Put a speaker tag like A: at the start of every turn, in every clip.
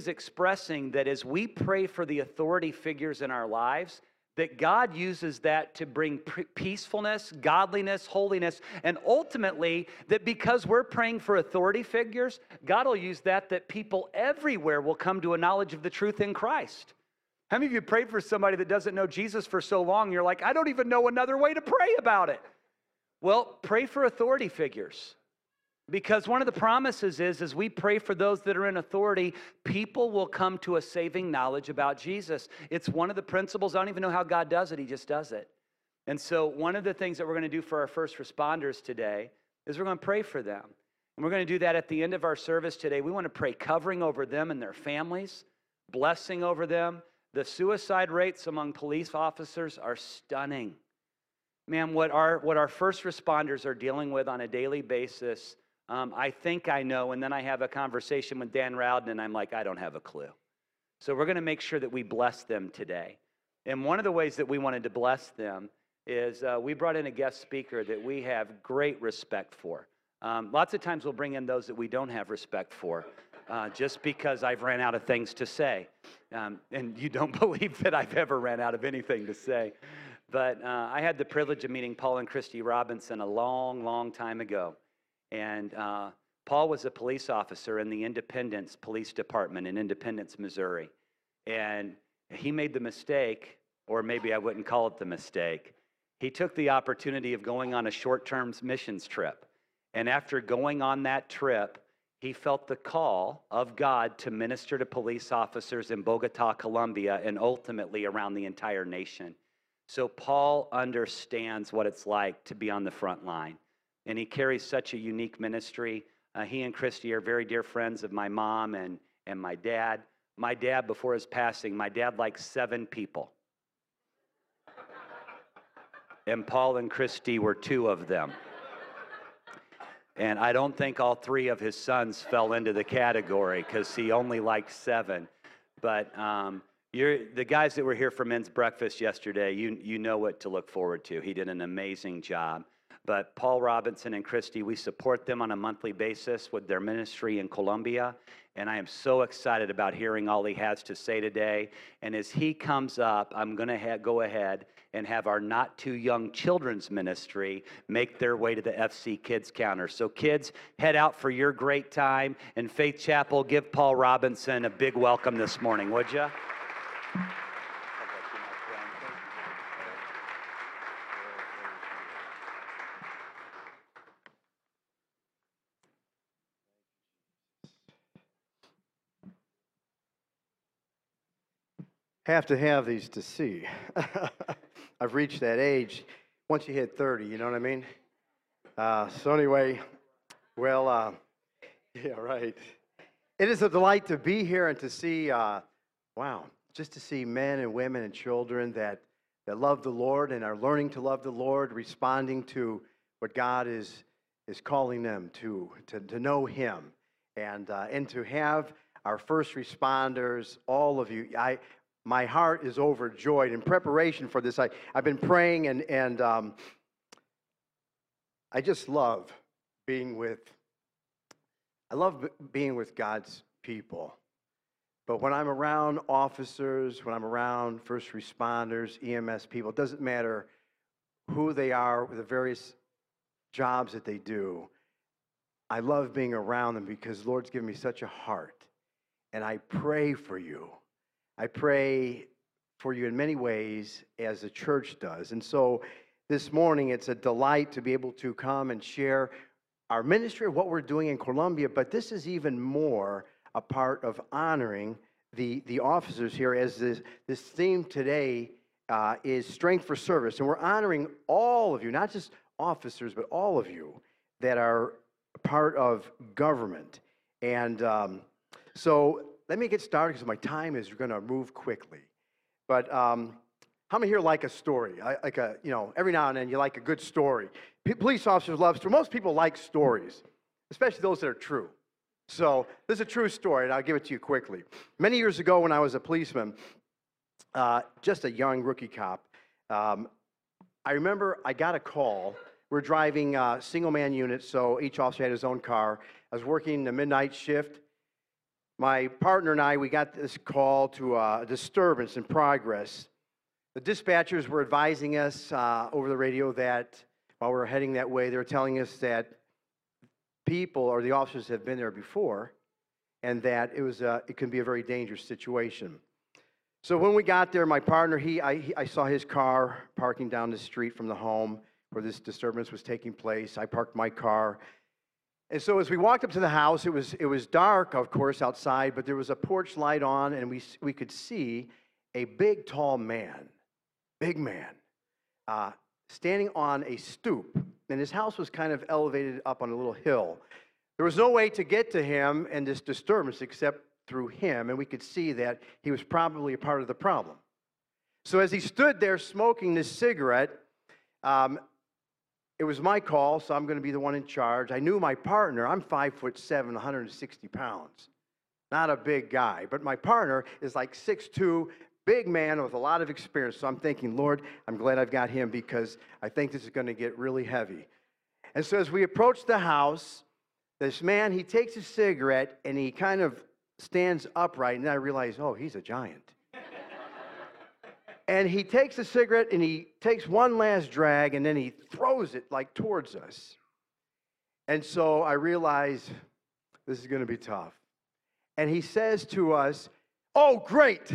A: is expressing that as we pray for the authority figures in our lives, that God uses that to bring peacefulness, godliness, holiness, and ultimately that because we're praying for authority figures, God will use that that people everywhere will come to a knowledge of the truth in Christ. How many of you prayed for somebody that doesn't know Jesus for so long? You're like, I don't even know another way to pray about it. Well, pray for authority figures. Because one of the promises is, as we pray for those that are in authority, people will come to a saving knowledge about Jesus. It's one of the principles. I don't even know how God does it, He just does it. And so, one of the things that we're going to do for our first responders today is we're going to pray for them. And we're going to do that at the end of our service today. We want to pray covering over them and their families, blessing over them. The suicide rates among police officers are stunning. Man, what our, what our first responders are dealing with on a daily basis um, I think I know. And then I have a conversation with Dan Rowden, and I'm like, I don't have a clue. So we're going to make sure that we bless them today. And one of the ways that we wanted to bless them is uh, we brought in a guest speaker that we have great respect for. Um, lots of times we'll bring in those that we don't have respect for. Uh, just because I've ran out of things to say. Um, and you don't believe that I've ever ran out of anything to say. But uh, I had the privilege of meeting Paul and Christy Robinson a long, long time ago. And uh, Paul was a police officer in the Independence Police Department in Independence, Missouri. And he made the mistake, or maybe I wouldn't call it the mistake. He took the opportunity of going on a short term missions trip. And after going on that trip, he felt the call of God to minister to police officers in Bogota, Colombia, and ultimately around the entire nation. So Paul understands what it's like to be on the front line and he carries such a unique ministry. Uh, he and Christy are very dear friends of my mom and, and my dad. My dad, before his passing, my dad liked seven people. and Paul and Christy were two of them. And I don't think all three of his sons fell into the category because he only liked seven. But um, the guys that were here for men's breakfast yesterday, you, you know what to look forward to. He did an amazing job. But Paul Robinson and Christy, we support them on a monthly basis with their ministry in Colombia. And I am so excited about hearing all he has to say today. And as he comes up, I'm going to ha- go ahead and have our Not Too Young Children's Ministry make their way to the FC Kids Counter. So, kids, head out for your great time. And Faith Chapel, give Paul Robinson a big welcome this morning, would you?
B: Have to have these to see. I've reached that age once you hit 30, you know what I mean? Uh, so, anyway, well, uh, yeah, right. It is a delight to be here and to see, uh, wow, just to see men and women and children that, that love the Lord and are learning to love the Lord, responding to what God is, is calling them to, to, to know Him. And, uh, and to have our first responders, all of you. I, my heart is overjoyed. In preparation for this, I, I've been praying, and, and um, I just love being with, I love being with God's people. But when I'm around officers, when I'm around first responders, EMS people, it doesn't matter who they are, the various jobs that they do. I love being around them because Lord's given me such a heart. And I pray for you. I pray for you in many ways as the church does. And so this morning, it's a delight to be able to come and share our ministry of what we're doing in Colombia, but this is even more a part of honoring the, the officers here as this, this theme today uh, is strength for service. And we're honoring all of you, not just officers, but all of you that are part of government. And um, so let me get started because my time is going to move quickly. But um, how many here like a story? Like a, you know, every now and then you like a good story. P- police officers love stories. Most people like stories, especially those that are true. So this is a true story, and I'll give it to you quickly. Many years ago, when I was a policeman, uh, just a young rookie cop, um, I remember I got a call. We're driving uh, single man units, so each officer had his own car. I was working the midnight shift, my partner and I, we got this call to a disturbance in progress. The dispatchers were advising us uh, over the radio that while we were heading that way, they were telling us that people or the officers have been there before and that it, was a, it can be a very dangerous situation. So when we got there, my partner, he I, he, I saw his car parking down the street from the home where this disturbance was taking place. I parked my car. And so as we walked up to the house, it was, it was dark, of course, outside, but there was a porch light on, and we, we could see a big, tall man, big man, uh, standing on a stoop. And his house was kind of elevated up on a little hill. There was no way to get to him and this disturbance except through him, and we could see that he was probably a part of the problem. So as he stood there smoking this cigarette, um, it was my call, so I'm going to be the one in charge. I knew my partner. I'm five foot seven, 160 pounds. Not a big guy, but my partner is like 6'2, big man with a lot of experience. So I'm thinking, Lord, I'm glad I've got him because I think this is going to get really heavy. And so as we approach the house, this man, he takes a cigarette and he kind of stands upright, and I realize, oh, he's a giant. And he takes a cigarette and he takes one last drag and then he throws it like towards us. And so I realize this is going to be tough. And he says to us, Oh, great.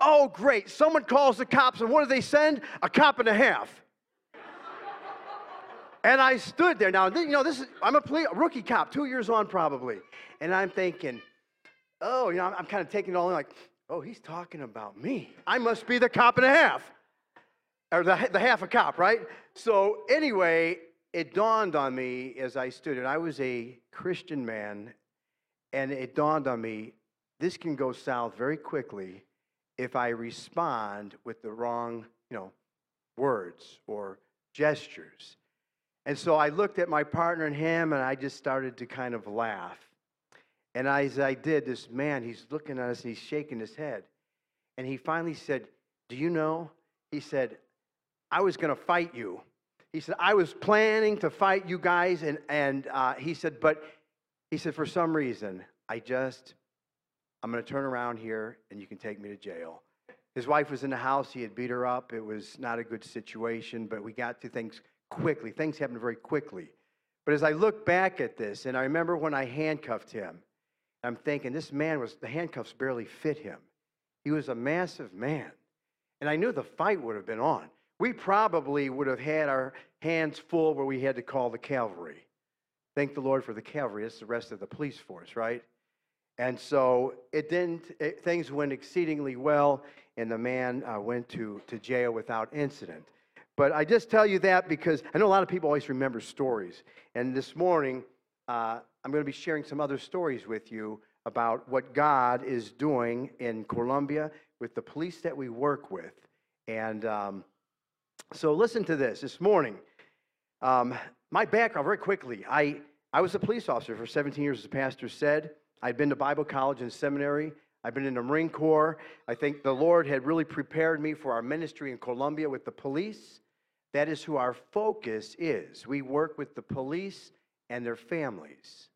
B: Oh, great. Someone calls the cops, and what do they send? A cop and a half. and I stood there. Now, you know, this is, I'm a, a rookie cop, two years on probably. And I'm thinking, oh, you know, I'm, I'm kind of taking it all in like, Oh, he's talking about me. I must be the cop and a half, or the, the half a cop, right? So, anyway, it dawned on me as I stood, and I was a Christian man, and it dawned on me this can go south very quickly if I respond with the wrong, you know, words or gestures. And so I looked at my partner and him, and I just started to kind of laugh. And as I did, this man, he's looking at us and he's shaking his head. And he finally said, Do you know? He said, I was going to fight you. He said, I was planning to fight you guys. And, and uh, he said, But he said, For some reason, I just, I'm going to turn around here and you can take me to jail. His wife was in the house. He had beat her up. It was not a good situation, but we got to things quickly. Things happened very quickly. But as I look back at this, and I remember when I handcuffed him, I'm thinking this man was, the handcuffs barely fit him. He was a massive man. And I knew the fight would have been on. We probably would have had our hands full where we had to call the cavalry. Thank the Lord for the cavalry. It's the rest of the police force, right? And so it didn't, it, things went exceedingly well, and the man uh, went to, to jail without incident. But I just tell you that because I know a lot of people always remember stories. And this morning, uh, I'm going to be sharing some other stories with you about what God is doing in Colombia with the police that we work with. And um, so listen to this. This morning, um, my background, very quickly, I, I was a police officer for 17 years, as the pastor said. I'd been to Bible college and seminary. I've been in the Marine Corps. I think the Lord had really prepared me for our ministry in Colombia with the police. That is who our focus is. We work with the police and their families.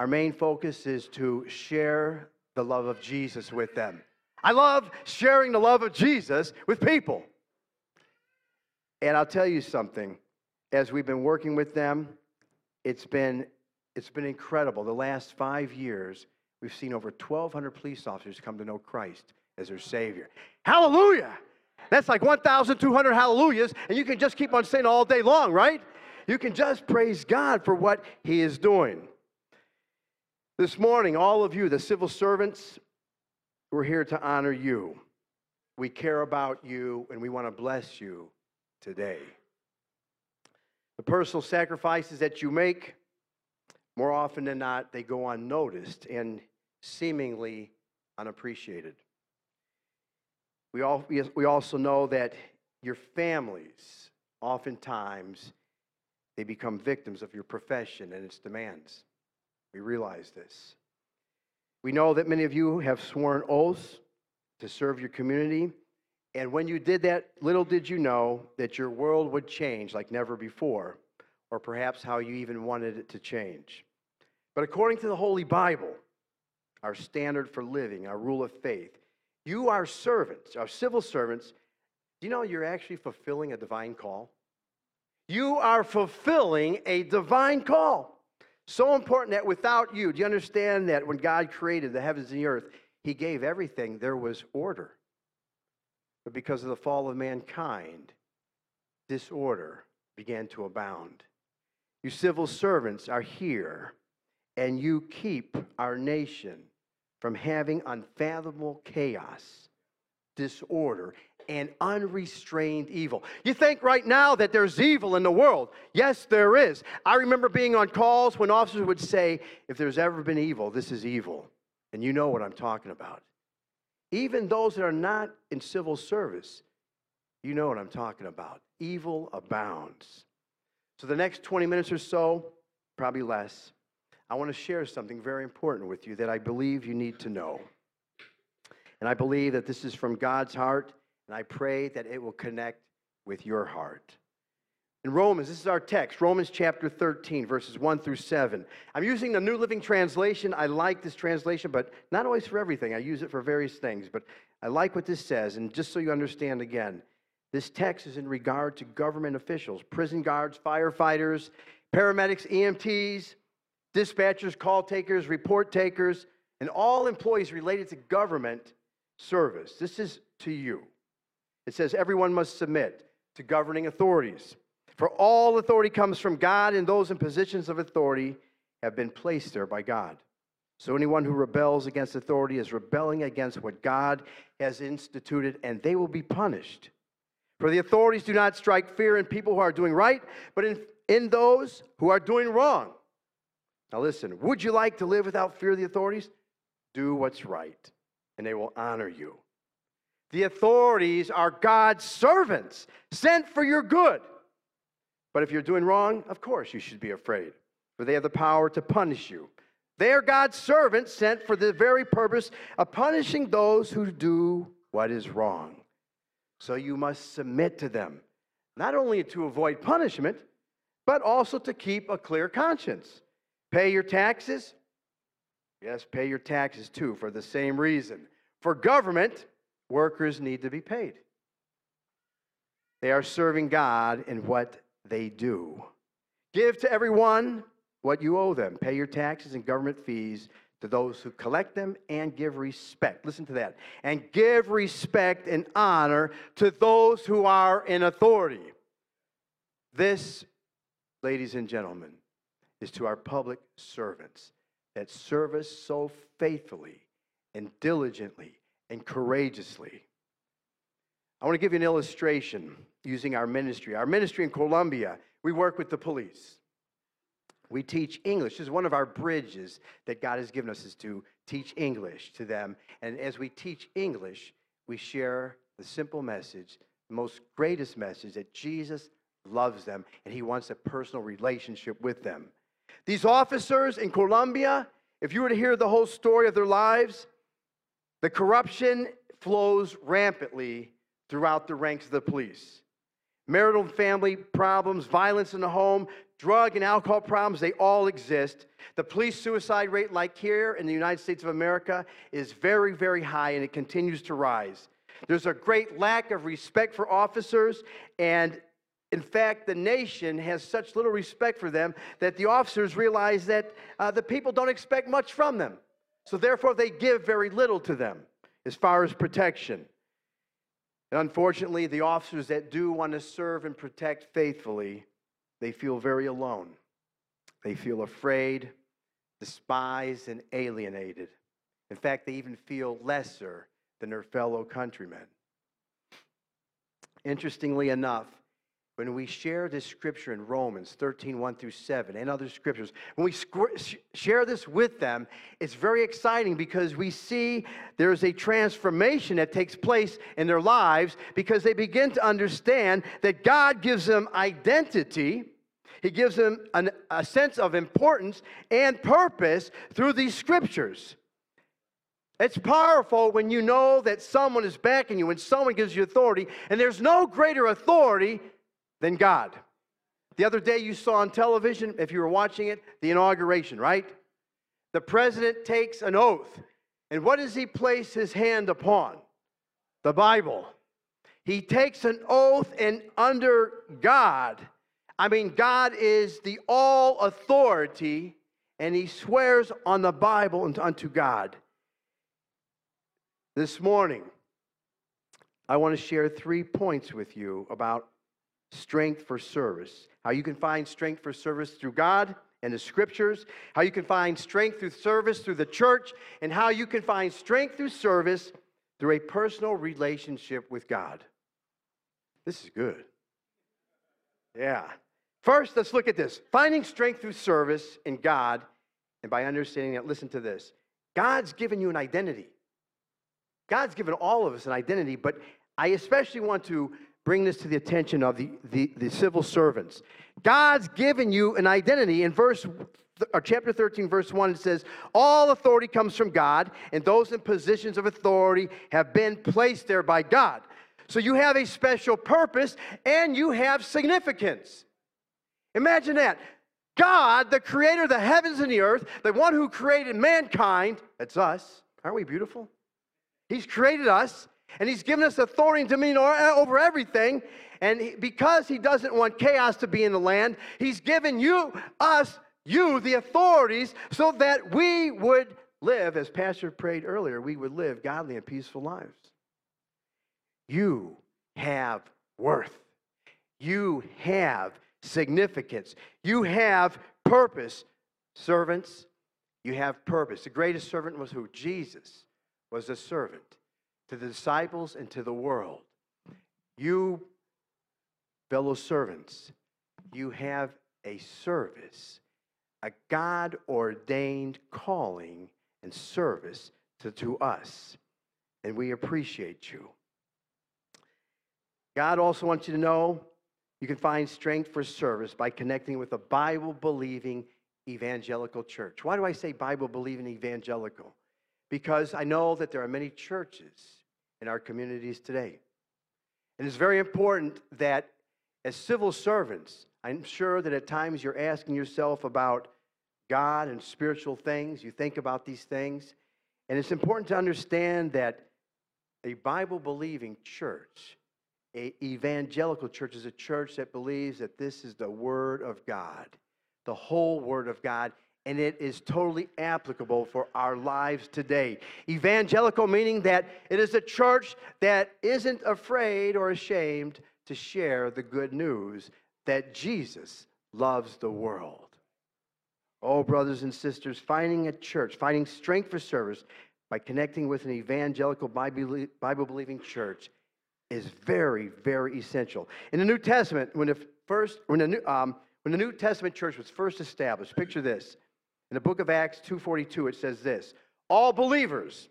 B: Our main focus is to share the love of Jesus with them. I love sharing the love of Jesus with people. And I'll tell you something, as we've been working with them, it's been, it's been incredible. The last five years, we've seen over 1,200 police officers come to know Christ as their Savior. Hallelujah! That's like 1,200 hallelujahs, and you can just keep on saying all day long, right? You can just praise God for what He is doing. This morning, all of you, the civil servants, we're here to honor you. We care about you and we want to bless you today. The personal sacrifices that you make, more often than not, they go unnoticed and seemingly unappreciated. We, all, we also know that your families, oftentimes, they become victims of your profession and its demands. We realize this. We know that many of you have sworn oaths to serve your community. And when you did that, little did you know that your world would change like never before, or perhaps how you even wanted it to change. But according to the Holy Bible, our standard for living, our rule of faith. You are servants, our civil servants. Do you know you're actually fulfilling a divine call? You are fulfilling a divine call. So important that without you, do you understand that when God created the heavens and the earth, He gave everything, there was order. But because of the fall of mankind, disorder began to abound. You civil servants are here, and you keep our nation from having unfathomable chaos, disorder, and unrestrained evil. You think right now that there's evil in the world. Yes, there is. I remember being on calls when officers would say, if there's ever been evil, this is evil. And you know what I'm talking about. Even those that are not in civil service, you know what I'm talking about. Evil abounds. So, the next 20 minutes or so, probably less, I want to share something very important with you that I believe you need to know. And I believe that this is from God's heart, and I pray that it will connect with your heart. In Romans, this is our text, Romans chapter 13, verses 1 through 7. I'm using the New Living Translation. I like this translation, but not always for everything. I use it for various things, but I like what this says. And just so you understand again, this text is in regard to government officials, prison guards, firefighters, paramedics, EMTs, dispatchers, call takers, report takers, and all employees related to government service. This is to you. It says everyone must submit to governing authorities. For all authority comes from God, and those in positions of authority have been placed there by God. So anyone who rebels against authority is rebelling against what God has instituted, and they will be punished. For the authorities do not strike fear in people who are doing right, but in, in those who are doing wrong. Now listen, would you like to live without fear of the authorities? Do what's right, and they will honor you. The authorities are God's servants, sent for your good. But if you're doing wrong, of course you should be afraid, for they have the power to punish you. They are God's servants sent for the very purpose of punishing those who do what is wrong. So you must submit to them, not only to avoid punishment, but also to keep a clear conscience. Pay your taxes. Yes, pay your taxes too, for the same reason. For government, workers need to be paid. They are serving God in what they do. Give to everyone what you owe them. Pay your taxes and government fees to those who collect them and give respect. Listen to that. And give respect and honor to those who are in authority. This, ladies and gentlemen, is to our public servants that serve us so faithfully and diligently and courageously. I want to give you an illustration using our ministry. Our ministry in Colombia, we work with the police. We teach English. This is one of our bridges that God has given us is to teach English to them. And as we teach English, we share the simple message, the most greatest message that Jesus loves them and he wants a personal relationship with them. These officers in Colombia, if you were to hear the whole story of their lives, the corruption flows rampantly throughout the ranks of the police. Marital and family problems, violence in the home, drug and alcohol problems, they all exist. The police suicide rate, like here in the United States of America, is very, very high and it continues to rise. There's a great lack of respect for officers, and in fact, the nation has such little respect for them that the officers realize that uh, the people don't expect much from them. So, therefore, they give very little to them as far as protection. And unfortunately, the officers that do want to serve and protect faithfully, they feel very alone. They feel afraid, despised, and alienated. In fact, they even feel lesser than their fellow countrymen. Interestingly enough, when we share this scripture in Romans 13, 1 through 7, and other scriptures, when we share this with them, it's very exciting because we see there's a transformation that takes place in their lives because they begin to understand that God gives them identity. He gives them an, a sense of importance and purpose through these scriptures. It's powerful when you know that someone is backing you, when someone gives you authority, and there's no greater authority than God. The other day you saw on television, if you were watching it, the inauguration, right? The president takes an oath And what does he place his hand upon? The Bible. He takes an oath, and under God, I mean, God is the all authority, and he swears on the Bible and unto God. This morning, I want to share three points with you about strength for service. How you can find strength for service through God and the scriptures, how you can find strength through service through the church, and how you can find strength through service through a personal relationship with God. This is good. Yeah. First, let's look at this finding strength through service in God, and by understanding that, listen to this God's given you an identity. God's given all of us an identity, but I especially want to bring this to the attention of the, the, the civil servants. God's given you an identity. In verse or chapter 13, verse 1, it says, All authority comes from God, and those in positions of authority have been placed there by God. So you have a special purpose and you have significance. Imagine that. God, the creator of the heavens and the earth, the one who created mankind, that's us. Aren't we beautiful? He's created us and he's given us authority and dominion eh, over everything. And because he doesn't want chaos to be in the land, he's given you, us, you, the authorities, so that we would live, as Pastor prayed earlier, we would live godly and peaceful lives. You have worth. You have significance. You have purpose. Servants, you have purpose. The greatest servant was who? Jesus was a servant to the disciples and to the world. You, fellow servants, you have a service, a God ordained calling and service to, to us. And we appreciate you. God also wants you to know you can find strength for service by connecting with a Bible believing evangelical church. Why do I say Bible believing evangelical? Because I know that there are many churches in our communities today. And it's very important that as civil servants, I'm sure that at times you're asking yourself about God and spiritual things. You think about these things. And it's important to understand that a Bible believing church a evangelical church is a church that believes that this is the Word of God, the whole Word of God, and it is totally applicable for our lives today. Evangelical meaning that it is a church that isn't afraid or ashamed to share the good news that Jesus loves the world. Oh, brothers and sisters, finding a church, finding strength for service by connecting with an evangelical Bible believing church is very, very essential. In the New Testament, when the first, when the New, um, when the New Testament church was first established, picture this. In the book of Acts 2.42, it says this, all believers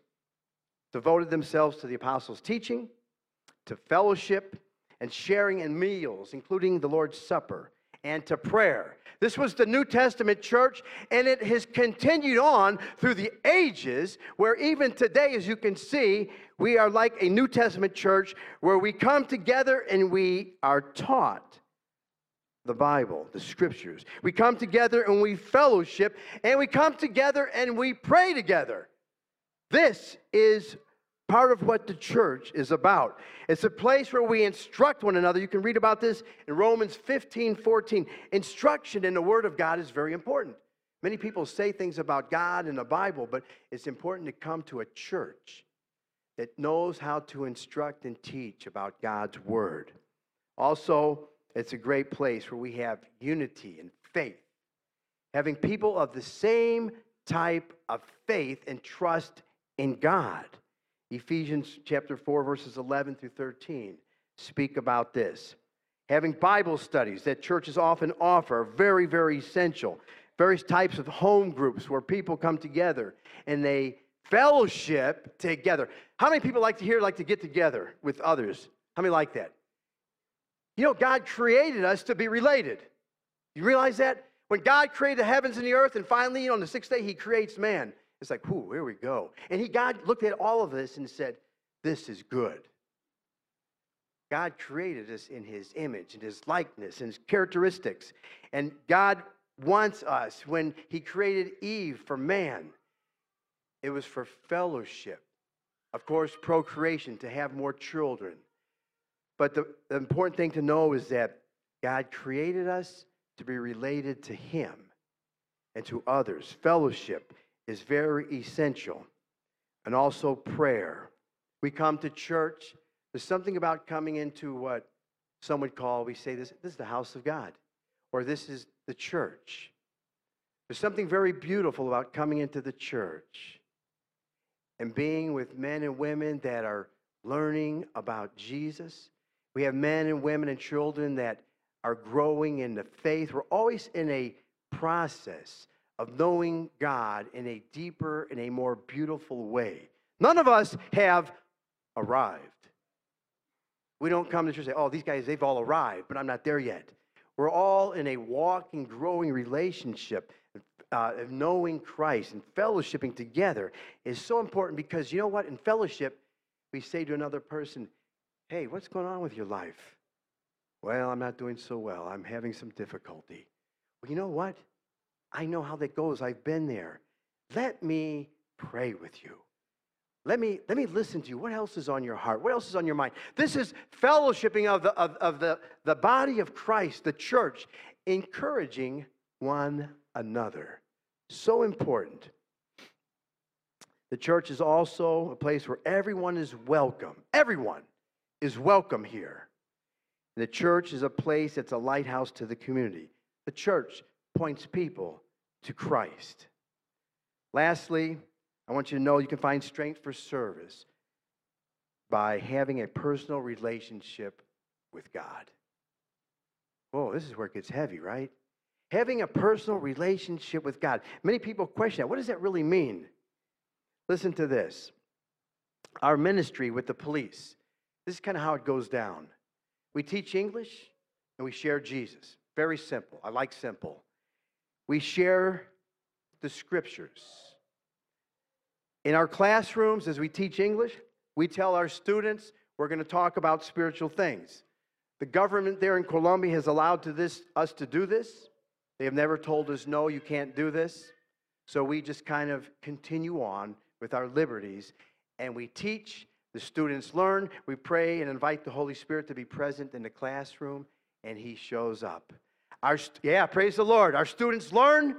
B: devoted themselves to the apostles' teaching, to fellowship, and sharing in meals, including the Lord's Supper, and to prayer. This was the New Testament church, and it has continued on through the ages, where even today, as you can see, we are like a New Testament church where we come together and we are taught the Bible, the scriptures. We come together and we fellowship, and we come together and we pray together. This is part of what the church is about. It's a place where we instruct one another. You can read about this in Romans 15 14. Instruction in the Word of God is very important. Many people say things about God and the Bible, but it's important to come to a church that knows how to instruct and teach about God's Word. Also, it's a great place where we have unity and faith, having people of the same type of faith and trust in God. Ephesians chapter 4, verses 11 through 13 speak about this. Having Bible studies that churches often offer, are very, very essential. Various types of home groups where people come together and they fellowship together. How many people like to hear, like to get together with others? How many like that? You know, God created us to be related. You realize that? When God created the heavens and the earth, and finally, you know, on the sixth day, He creates man. It's like, whoo, here we go. And he, God looked at all of this and said, this is good. God created us in his image and his likeness and his characteristics. And God wants us, when he created Eve for man, it was for fellowship. Of course, procreation, to have more children. But the, the important thing to know is that God created us to be related to Him and to others. Fellowship is very essential, and also prayer. We come to church. There's something about coming into what some would call, we say this, this is the house of God, or this is the church. There's something very beautiful about coming into the church and being with men and women that are learning about Jesus. We have men and women and children that are growing in the faith. We're always in a process of knowing God in a deeper and a more beautiful way. None of us have arrived. We don't come to church and say, oh, these guys, they've all arrived, but I'm not there yet. We're all in a walking, growing relationship uh, of knowing Christ and fellowshipping together is so important because you know what? In fellowship, we say to another person, hey, what's going on with your life? Well, I'm not doing so well. I'm having some difficulty. Well, you know what? I know how that goes. I've been there. Let me pray with you. Let me, let me listen to you. What else is on your heart? What else is on your mind? This is fellowshipping of the, of, of the, the body of Christ, the church, encouraging one another. So important. The church is also a place where everyone is welcome. Everyone is welcome here. The church is a place that's a lighthouse to the community. The church points people to Christ. Lastly, I want you to know you can find strength for service by having a personal relationship with God. Oh, this is where it gets heavy, right? Having a personal relationship with God. Many people question that. What does that really mean? Listen to this. Our ministry with the police. This is kind of how it goes down. We teach English and we share Jesus. Very simple. I like simple. We share the scriptures. In our classrooms, as we teach English, we tell our students we're going to talk about spiritual things. The government there in Colombia has allowed to this, us to do this. They have never told us, no, you can't do this. So we just kind of continue on with our liberties and we teach the students learn. We pray and invite the Holy Spirit to be present in the classroom, and He shows up. Our, yeah, praise the Lord. Our students learn.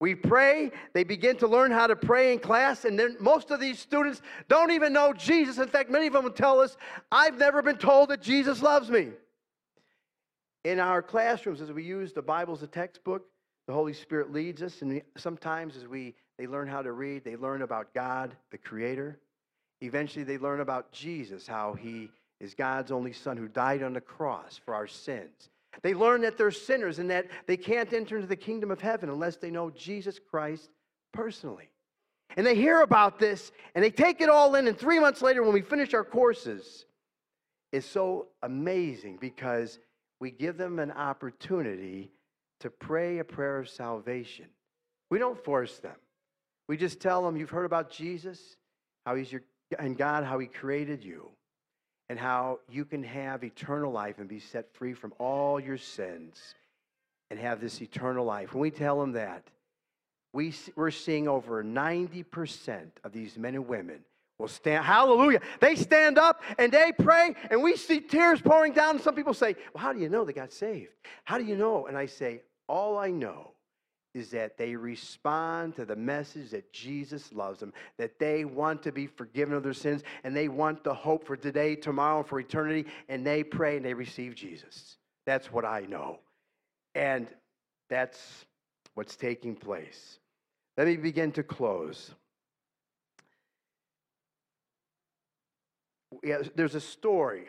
B: We pray. They begin to learn how to pray in class, and then most of these students don't even know Jesus. In fact, many of them will tell us, I've never been told that Jesus loves me. In our classrooms, as we use the Bible as a textbook, the Holy Spirit leads us, and sometimes as we they learn how to read, they learn about God, the Creator. Eventually, they learn about Jesus, how he is God's only son who died on the cross for our sins. They learn that they're sinners and that they can't enter into the kingdom of heaven unless they know Jesus Christ personally. And they hear about this and they take it all in. And three months later, when we finish our courses, it's so amazing because we give them an opportunity to pray a prayer of salvation. We don't force them. We just tell them, You've heard about Jesus, how he's your and God, how He created you, and how you can have eternal life and be set free from all your sins and have this eternal life. When we tell them that, we, we're seeing over 90% of these men and women will stand, hallelujah. They stand up and they pray, and we see tears pouring down. And some people say, Well, how do you know they got saved? How do you know? And I say, All I know is that they respond to the message that Jesus loves them, that they want to be forgiven of their sins, and they want the hope for today, tomorrow, for eternity, and they pray and they receive Jesus. That's what I know. And that's what's taking place. Let me begin to close. There's a story.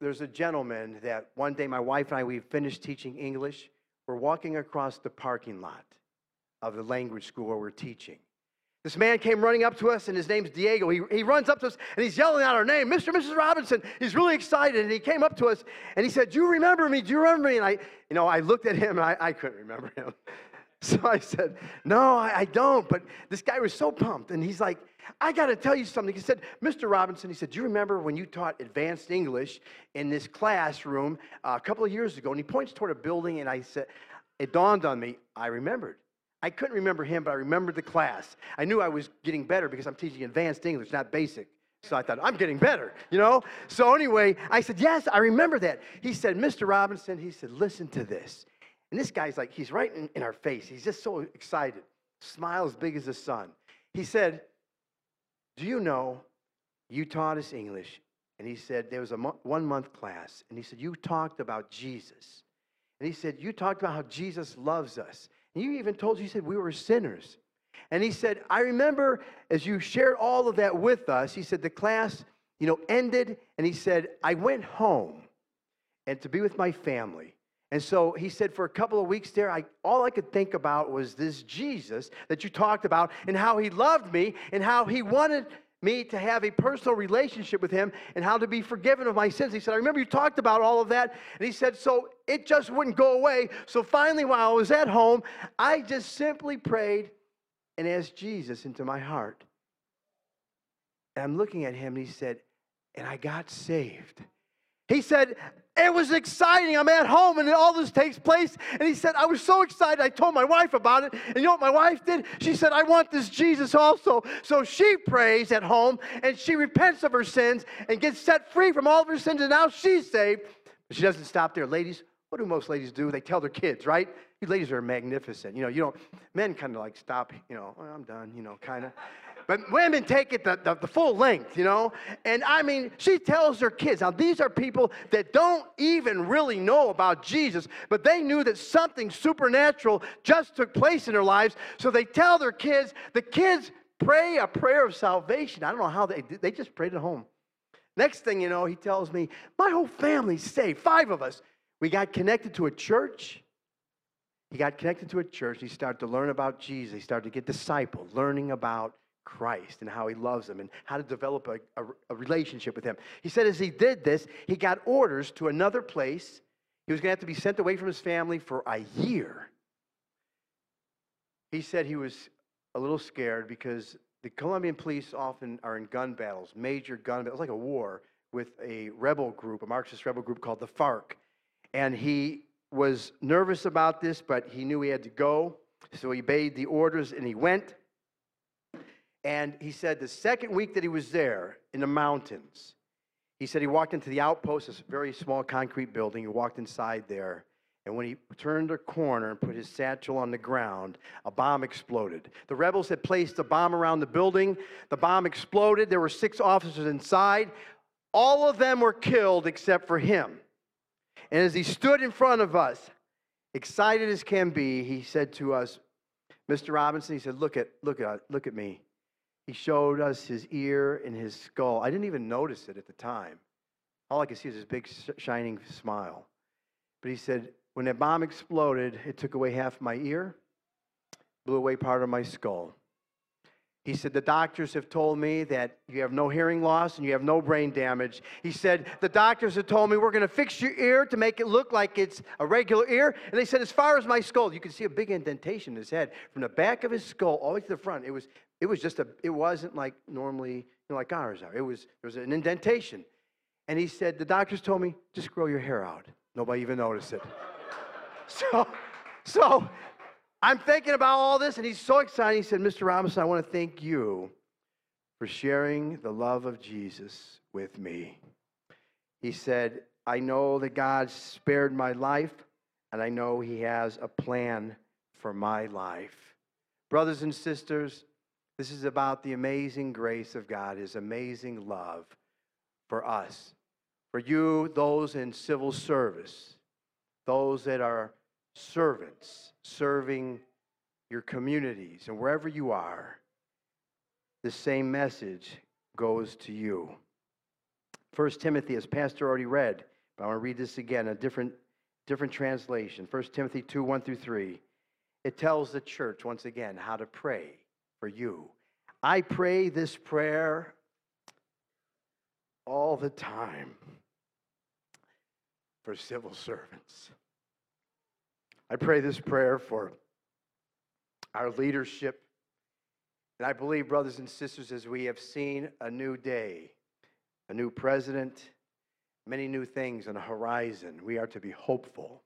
B: There's a gentleman that one day my wife and I, we finished teaching English. We're walking across the parking lot of the language school where we're teaching. This man came running up to us, and his name's Diego. He, he runs up to us and he's yelling out our name, Mr. and Mrs. Robinson. He's really excited, and he came up to us and he said, Do you remember me? Do you remember me? And I, you know, I looked at him and I, I couldn't remember him. So I said, No, I, I don't. But this guy was so pumped, and he's like, I got to tell you something. He said, Mr. Robinson, he said, Do you remember when you taught advanced English in this classroom uh, a couple of years ago? And he points toward a building, and I said, It dawned on me, I remembered. I couldn't remember him, but I remembered the class. I knew I was getting better because I'm teaching advanced English, not basic. So I thought, I'm getting better, you know? So anyway, I said, Yes, I remember that. He said, Mr. Robinson, he said, listen to this. And this guy's like, he's right in, in our face. He's just so excited, smile as big as the sun. He said, Do you know you taught us English? And he said, There was a mo- one month class. And he said, You talked about Jesus. And he said, You talked about how Jesus loves us. You even told, you said, we were sinners. And he said, I remember as you shared all of that with us, he said, the class, you know, ended. And he said, I went home and to be with my family. And so he said, for a couple of weeks there, I, all I could think about was this Jesus that you talked about and how he loved me and how he wanted me to have a personal relationship with him and how to be forgiven of my sins. He said, I remember you talked about all of that. And he said, so it just wouldn't go away. So finally, while I was at home, I just simply prayed and asked Jesus into my heart. And I'm looking at him and he said, and I got saved. He said, it was exciting. I'm at home and all this takes place. And he said, I was so excited. I told my wife about it. And you know what my wife did? She said, I want this Jesus also. So she prays at home and she repents of her sins and gets set free from all of her sins. And now she's saved. But she doesn't stop there. Ladies, what do most ladies do? They tell their kids, right? You ladies are magnificent. You know, you don't, men kind of like stop, you know, oh, I'm done, you know, kind of. But women take it the, the, the, full length, you know? And I mean, she tells her kids. Now, these are people that don't even really know about Jesus, but they knew that something supernatural just took place in their lives. So they tell their kids, the kids pray a prayer of salvation. I don't know how they did, they just prayed at home. Next thing you know, he tells me, my whole family's saved, five of us. We got connected to a church. He got connected to a church. He started to learn about Jesus. He started to get discipled, learning about Christ and how he loves him and how to develop a, a, a, relationship with him. He said as he did this, he got orders to another place. He was going to have to be sent away from his family for a year. He said he was a little scared because the Colombian police often are in gun battles, major gun battles, like a war with a rebel group, a Marxist rebel group called the FARC. And he was nervous about this, but he knew he had to go. So he obeyed the orders and he went. And he said the second week that he was there in the mountains, he said he walked into the outpost, this very small concrete building. He walked inside there. And when he turned a corner and put his satchel on the ground, a bomb exploded. The rebels had placed a bomb around the building. The bomb exploded. There were six officers inside. All of them were killed except for him. And as he stood in front of us, excited as can be, he said to us, Mr. Robinson, he said, Look at, look at, look at me. He showed us his ear and his skull. I didn't even notice it at the time. All I could see was his big, shining smile. But he said, when that bomb exploded, it took away half my ear, blew away part of my skull. He said, The doctors have told me that you have no hearing loss and you have no brain damage. He said, The doctors have told me we're going to fix your ear to make it look like it's a regular ear. And they said, As far as my skull, you can see a big indentation in his head from the back of his skull all the way to the front. It was, it was just a, it wasn't like normally, you know, like ours are. It was, there was an indentation. And he said, The doctors told me, just grow your hair out. Nobody even noticed it. so, so I'm thinking about all this, and he's so excited. He said, Mr. Robinson, I want to thank you for sharing the love of Jesus with me. He said, I know that God spared my life, and I know He has a plan for my life. Brothers and sisters, this is about the amazing grace of God, His amazing love for us. For you, those in civil service, those that are servants serving your communities and wherever you are, the same message goes to you. First Timothy, as Pastor already read, but I want to read this again, a different, different translation. First Timothy 2, 1 through 3. It tells the church, once again, how to pray for you. I pray this prayer all the time for civil servants. I pray this prayer for our leadership. And I believe, brothers and sisters, as we have seen a new day, a new president, many new things on the horizon, we are to be hopeful.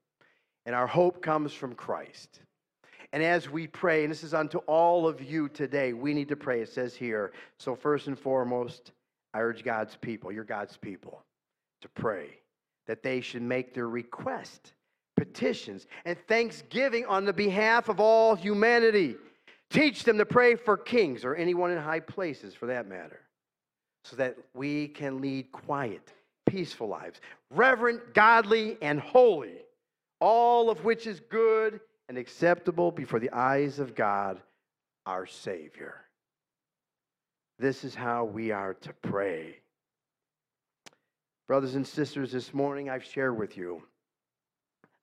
B: And our hope comes from Christ. And as we pray, and this is unto all of you today, we need to pray. It says here. So, first and foremost, I urge God's people, you're God's people, to pray that they should make their request, petitions, and thanksgiving on the behalf of all humanity. Teach them to pray for kings or anyone in high places for that matter, so that we can lead quiet, peaceful lives, reverent, godly, and holy, all of which is good and acceptable before the eyes of God, our Savior. This is how we are to pray. Brothers and sisters, this morning I've shared with you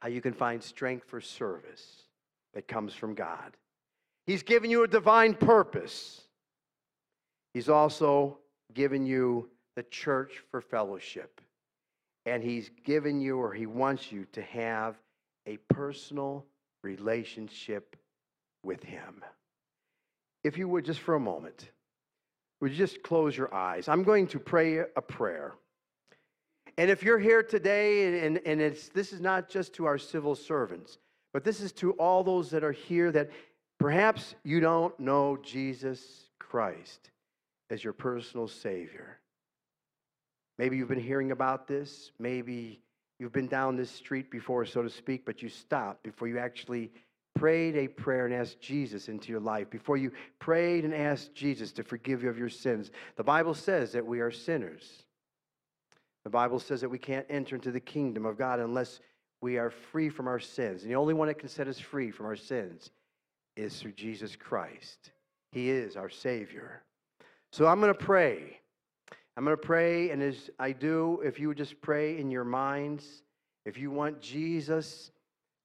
B: how you can find strength for service that comes from God. He's given you a divine purpose. He's also given you the church for fellowship. And He's given you, or He wants you to have a personal relationship with Him. If you would, just for a moment, would you just close your eyes? I'm going to pray a prayer. And if you're here today, and, and it's, this is not just to our civil servants, but this is to all those that are here that perhaps you don't know Jesus Christ as your personal Savior. Maybe you've been hearing about this. Maybe you've been down this street before, so to speak, but you stopped before you actually prayed a prayer and asked Jesus into your life, before you prayed and asked Jesus to forgive you of your sins. The Bible says that we are sinners. The Bible says that we can't enter into the kingdom of God unless we are free from our sins. And the only one that can set us free from our sins is through Jesus Christ. He is our Savior. So I'm going to pray. I'm going to pray, and as I do, if you would just pray in your minds, if you want Jesus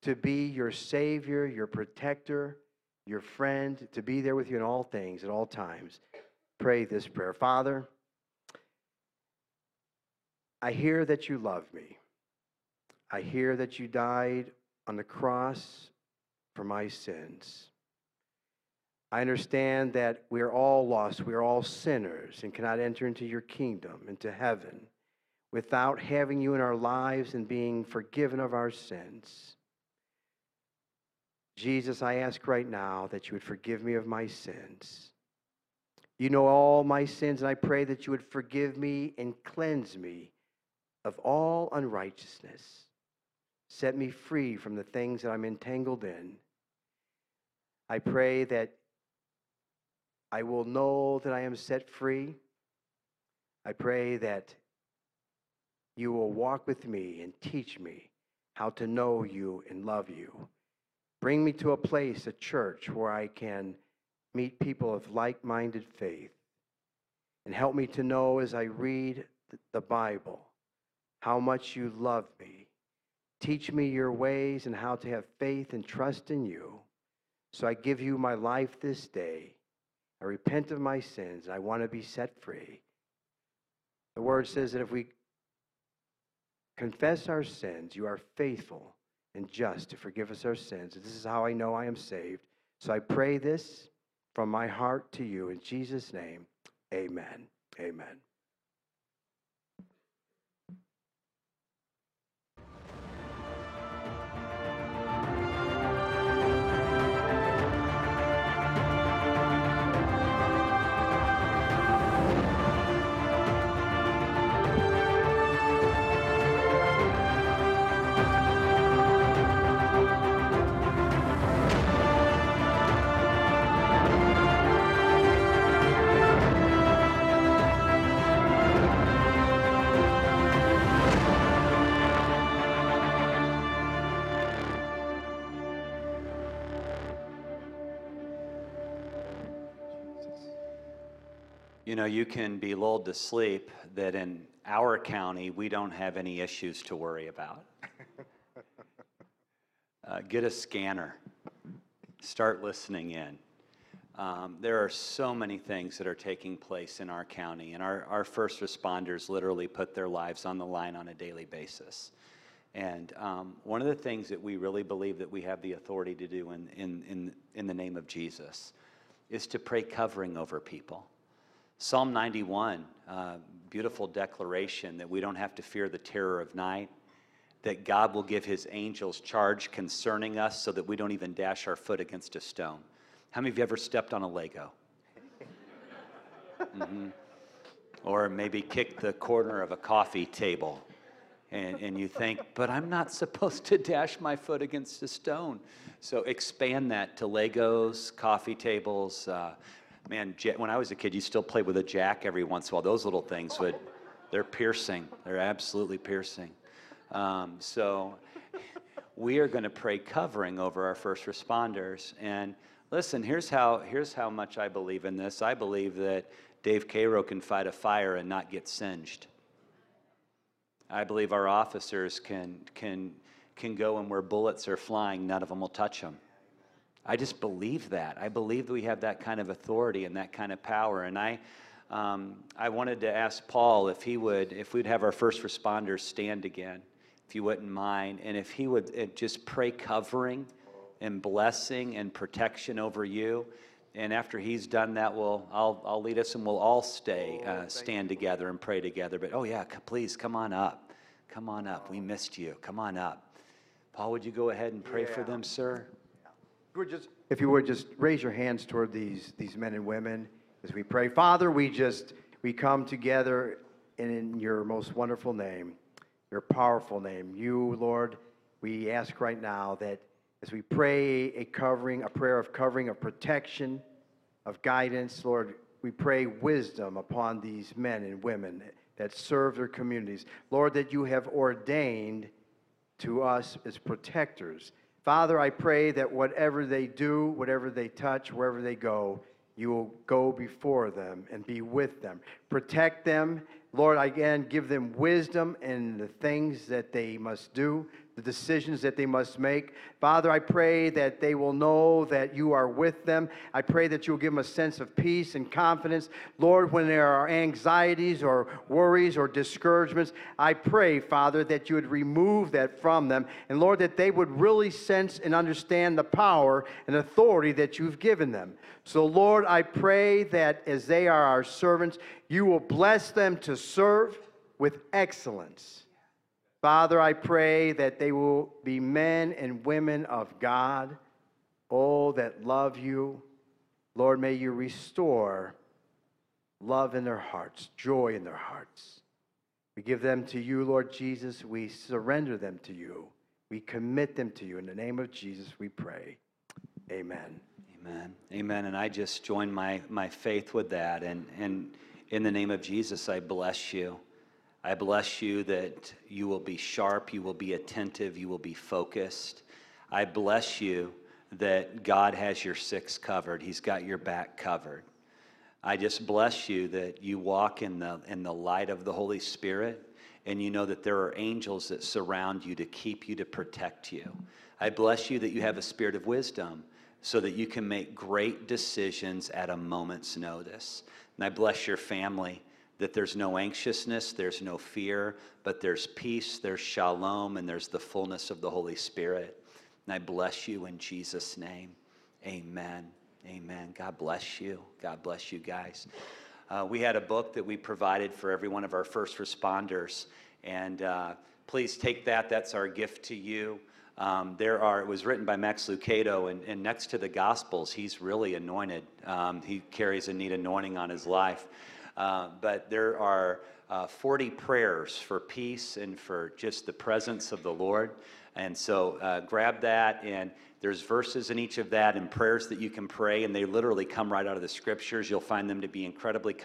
B: to be your Savior, your protector, your friend, to be there with you in all things at all times, pray this prayer. Father, I hear that you love me. I hear that you died on the cross for my sins. I understand that we're all lost, we're all sinners, and cannot enter into your kingdom, into heaven, without having you in our lives and being forgiven of our sins. Jesus, I ask right now that you would forgive me of my sins. You know all my sins, and I pray that you would forgive me and cleanse me of all unrighteousness. Set me free from the things that I'm entangled in. I pray that I will know that I am set free. I pray that you will walk with me and teach me how to know you and love you. Bring me to a place, a church, where I can meet people of like minded faith. And help me to know as I read the Bible how much you love me. Teach me your ways and how to have faith and trust in you. So I give you my life this day. I repent of my sins. I want to be set free. The word says that if we confess our sins, you are faithful and just to forgive us our sins. This is how I know I am saved. So I pray this from my heart to you in Jesus' name. Amen. Amen.
A: You know, you can be lulled to sleep that in our county, we don't have any issues to worry about. uh, get a scanner, start listening in. Um, there are so many things that are taking place in our county, and our, our first responders literally put their lives on the line on a daily basis. And um, one of the things that we really believe that we have the authority to do in, in, in, in the name of Jesus is to pray covering over people. Psalm 91, uh, beautiful declaration that we don't have to fear the terror of night, that God will give his angels charge concerning us so that we don't even dash our foot against a stone. How many of you ever stepped on a Lego? Mm-hmm. Or maybe kicked the corner of a coffee table and, and you think, but I'm not supposed to dash my foot against a stone. So expand that to Legos, coffee tables. Uh, man, when I was a kid, you still played with a jack every once in a while. Those little things would, they're piercing. They're absolutely piercing. Um, so we are going to pray covering over our first responders. And listen, here's how, here's how much I believe in this. I believe that Dave Cairo can fight a fire and not get singed. I believe our officers can, can, can go and where bullets are flying, none of them will touch them. I just believe that. I believe that we have that kind of authority and that kind of power. And I, um, I wanted to ask Paul if he would, if we'd have our first responders stand again, if you wouldn't mind, and if he would uh, just pray covering and blessing and protection over you. And after he's done that, we'll, I'll, I'll lead us and we'll all stay, uh, stand together and pray together. But oh, yeah, please come on up. Come on up. We missed you. Come on up. Paul, would you go ahead and pray yeah. for them, sir?
B: Just, if you would just raise your hands toward these, these men and women as we pray. Father, we just, we come together in your most wonderful name, your powerful name. You, Lord, we ask right now that as we pray a covering, a prayer of covering, of protection, of guidance, Lord, we pray wisdom upon these men and women that serve their communities. Lord, that you have ordained to us as protectors. Father, I pray that whatever they do, whatever they touch, wherever they go, you will go before them and be with them. Protect them. Lord, again, give them wisdom in the things that they must do the decisions that they must make. Father, I pray that they will know that you are with them. I pray that you will give them a sense of peace and confidence. Lord, when there are anxieties or worries or discouragements, I pray, Father, that you would remove that from them. And Lord, that they would really sense and understand the power and authority that you've given them. So, Lord, I pray that as they are our servants, you will bless them to serve with excellence. Father, I pray that they will be men and women of God, all that love you. Lord, may you restore love in their hearts, joy in their hearts. We give them to you, Lord Jesus. We surrender them to you. We commit them to you. In the name of Jesus, we pray. Amen.
A: Amen. Amen. And I just join my, my faith with that. And, and in the name of Jesus, I bless you. I bless you that you will be sharp, you will be attentive, you will be focused. I bless you that God has your six covered, He's got your back covered. I just bless you that you walk in the, in the light of the Holy Spirit and you know that there are angels that surround you to keep you, to protect you. I bless you that you have a spirit of wisdom so that you can make great decisions at a moment's notice. And I bless your family that there's no anxiousness, there's no fear, but there's peace, there's shalom, and there's the fullness of the Holy Spirit. And I bless you in Jesus' name. Amen. Amen. God bless you. God bless you guys. Uh, we had a book that we provided for every one of our first responders. And uh, please take that. That's our gift to you. Um, there are, it was written by Max Lucado, and, and next to the Gospels, he's really anointed. Um, he carries a neat anointing on his life. Uh, but there are uh, 40 prayers for peace and for just the presence of the Lord. And so uh, grab that, and there's verses in each of that and prayers that you can pray, and they literally come right out of the scriptures. You'll find them to be incredibly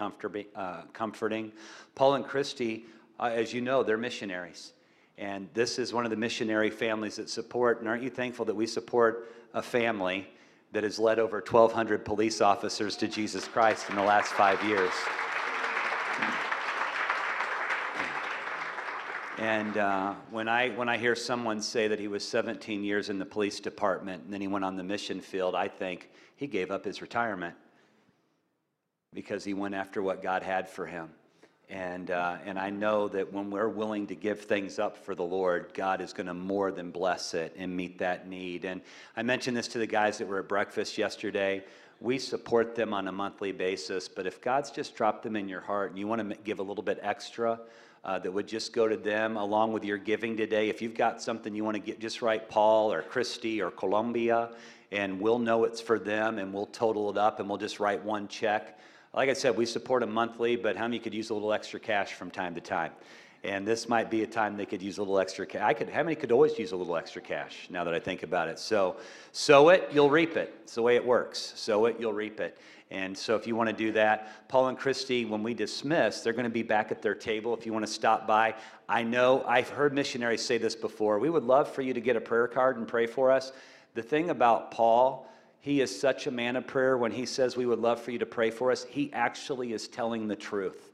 A: uh, comforting. Paul and Christy, uh, as you know, they're missionaries. And this is one of the missionary families that support. And aren't you thankful that we support a family that has led over 1,200 police officers to Jesus Christ in the last five years? And uh, when, I, when I hear someone say that he was 17 years in the police department and then he went on the mission field, I think he gave up his retirement because he went after what God had for him. And, uh, and I know that when we're willing to give things up for the Lord, God is going to more than bless it and meet that need. And I mentioned this to the guys that were at breakfast yesterday. we support them on a monthly basis. But if God's just dropped them in your heart and you want to give a little bit extra, uh, that would just go to them along with your giving today. If you've got something you want to get, just write Paul or Christy or Columbia, and we'll know it's for them and we'll total it up and we'll just write one check. Like I said, we support them monthly, but how many could use a little extra cash from time to time? And this might be a time they could use a little extra cash. I could, how many could always use a little extra cash now that I think about it? So, sow it, you'll reap it. It's the way it works. Sow it, you'll reap it. And so, if you want to do that, Paul and Christy, when we dismiss, they're going to be back at their table. If you want to stop by, I know I've heard missionaries say this before. We would love for you to get a prayer card and pray for us. The thing about Paul, he is such a man of prayer when he says we would love for you to pray for us. He actually is telling the truth.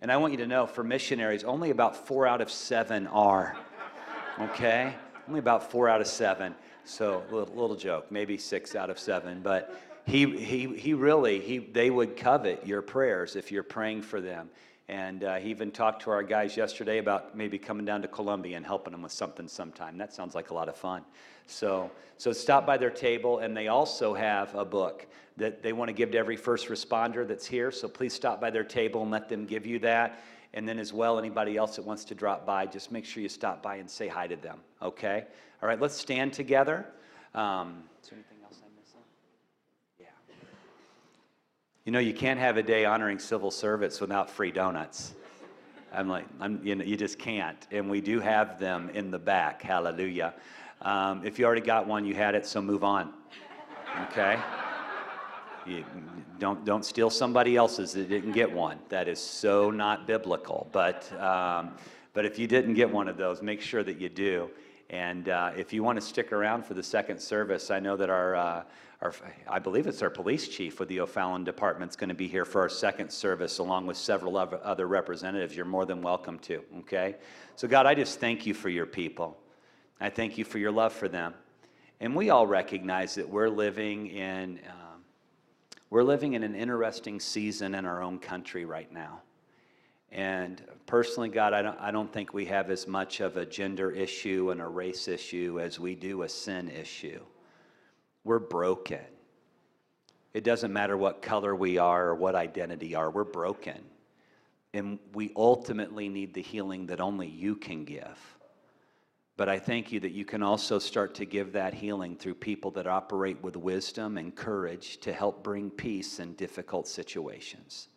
A: And I want you to know for missionaries, only about four out of seven are. Okay? Only about four out of seven. So, little, little joke, maybe six out of seven. But he, he, he really, he, they would covet your prayers if you're praying for them. And uh, he even talked to our guys yesterday about maybe coming down to Columbia and helping them with something sometime. That sounds like a lot of fun. So, so stop by their table, and they also have a book that they want to give to every first responder that's here. So please stop by their table and let them give you that. And then, as well, anybody else that wants to drop by, just make sure you stop by and say hi to them. Okay? All right, let's stand together. Um, is there anything else I'm missing? Yeah. You know, you can't have a day honoring civil service without free donuts. I'm like, I'm, you, know, you just can't. And we do have them in the back. Hallelujah. Um, if you already got one, you had it, so move on. Okay? You don't, don't steal somebody else's that didn't get one. That is so not biblical. But, um, but if you didn't get one of those, make sure that you do. And uh, if you want to stick around for the second service, I know that our, uh, our I believe it's our police chief with the O'Fallon Department is going to be here for our second service, along with several other representatives. You're more than welcome to, okay? So, God, I just thank you for your people. I thank you for your love for them. And we all recognize that we're living in. Uh, we're living in an interesting season in our own country right now. And personally, God, I don't, I don't think we have as much of a gender issue and a race issue as we do a sin issue. We're broken. It doesn't matter what color we are or what identity are, we're broken. And we ultimately need the healing that only you can give. But I thank you that you can also start to give that healing through people that operate with wisdom and courage to help bring peace in difficult situations.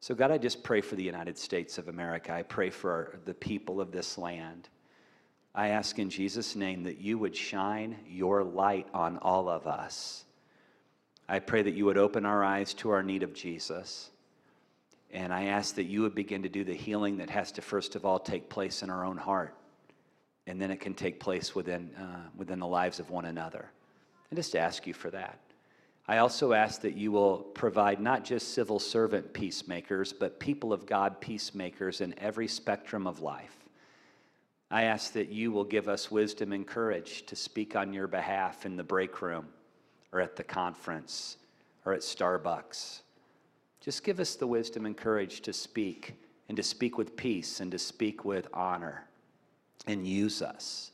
A: So, God, I just pray for the United States of America. I pray for the people of this land. I ask in Jesus' name that you would shine your light on all of us. I pray that you would open our eyes to our need of Jesus. And I ask that you would begin to do the healing that has to, first of all, take place in our own heart and then it can take place within, uh, within the lives of one another. I just ask you for that. I also ask that you will provide not just civil servant peacemakers, but people of God peacemakers in every spectrum of life. I ask that you will give us wisdom and courage to speak on your behalf in the break room or at the conference or at Starbucks. Just give us the wisdom and courage to speak and to speak with peace and to speak with honor and use us.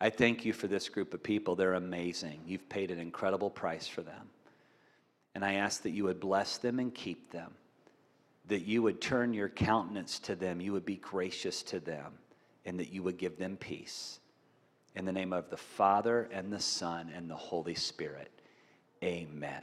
A: I thank you for this group of people. They're amazing. You've paid an incredible price for them. And I ask that you would bless them and keep them, that you would turn your countenance to them, you would be gracious to them, and that you would give them peace. In the name of the Father, and the Son, and the Holy Spirit, amen.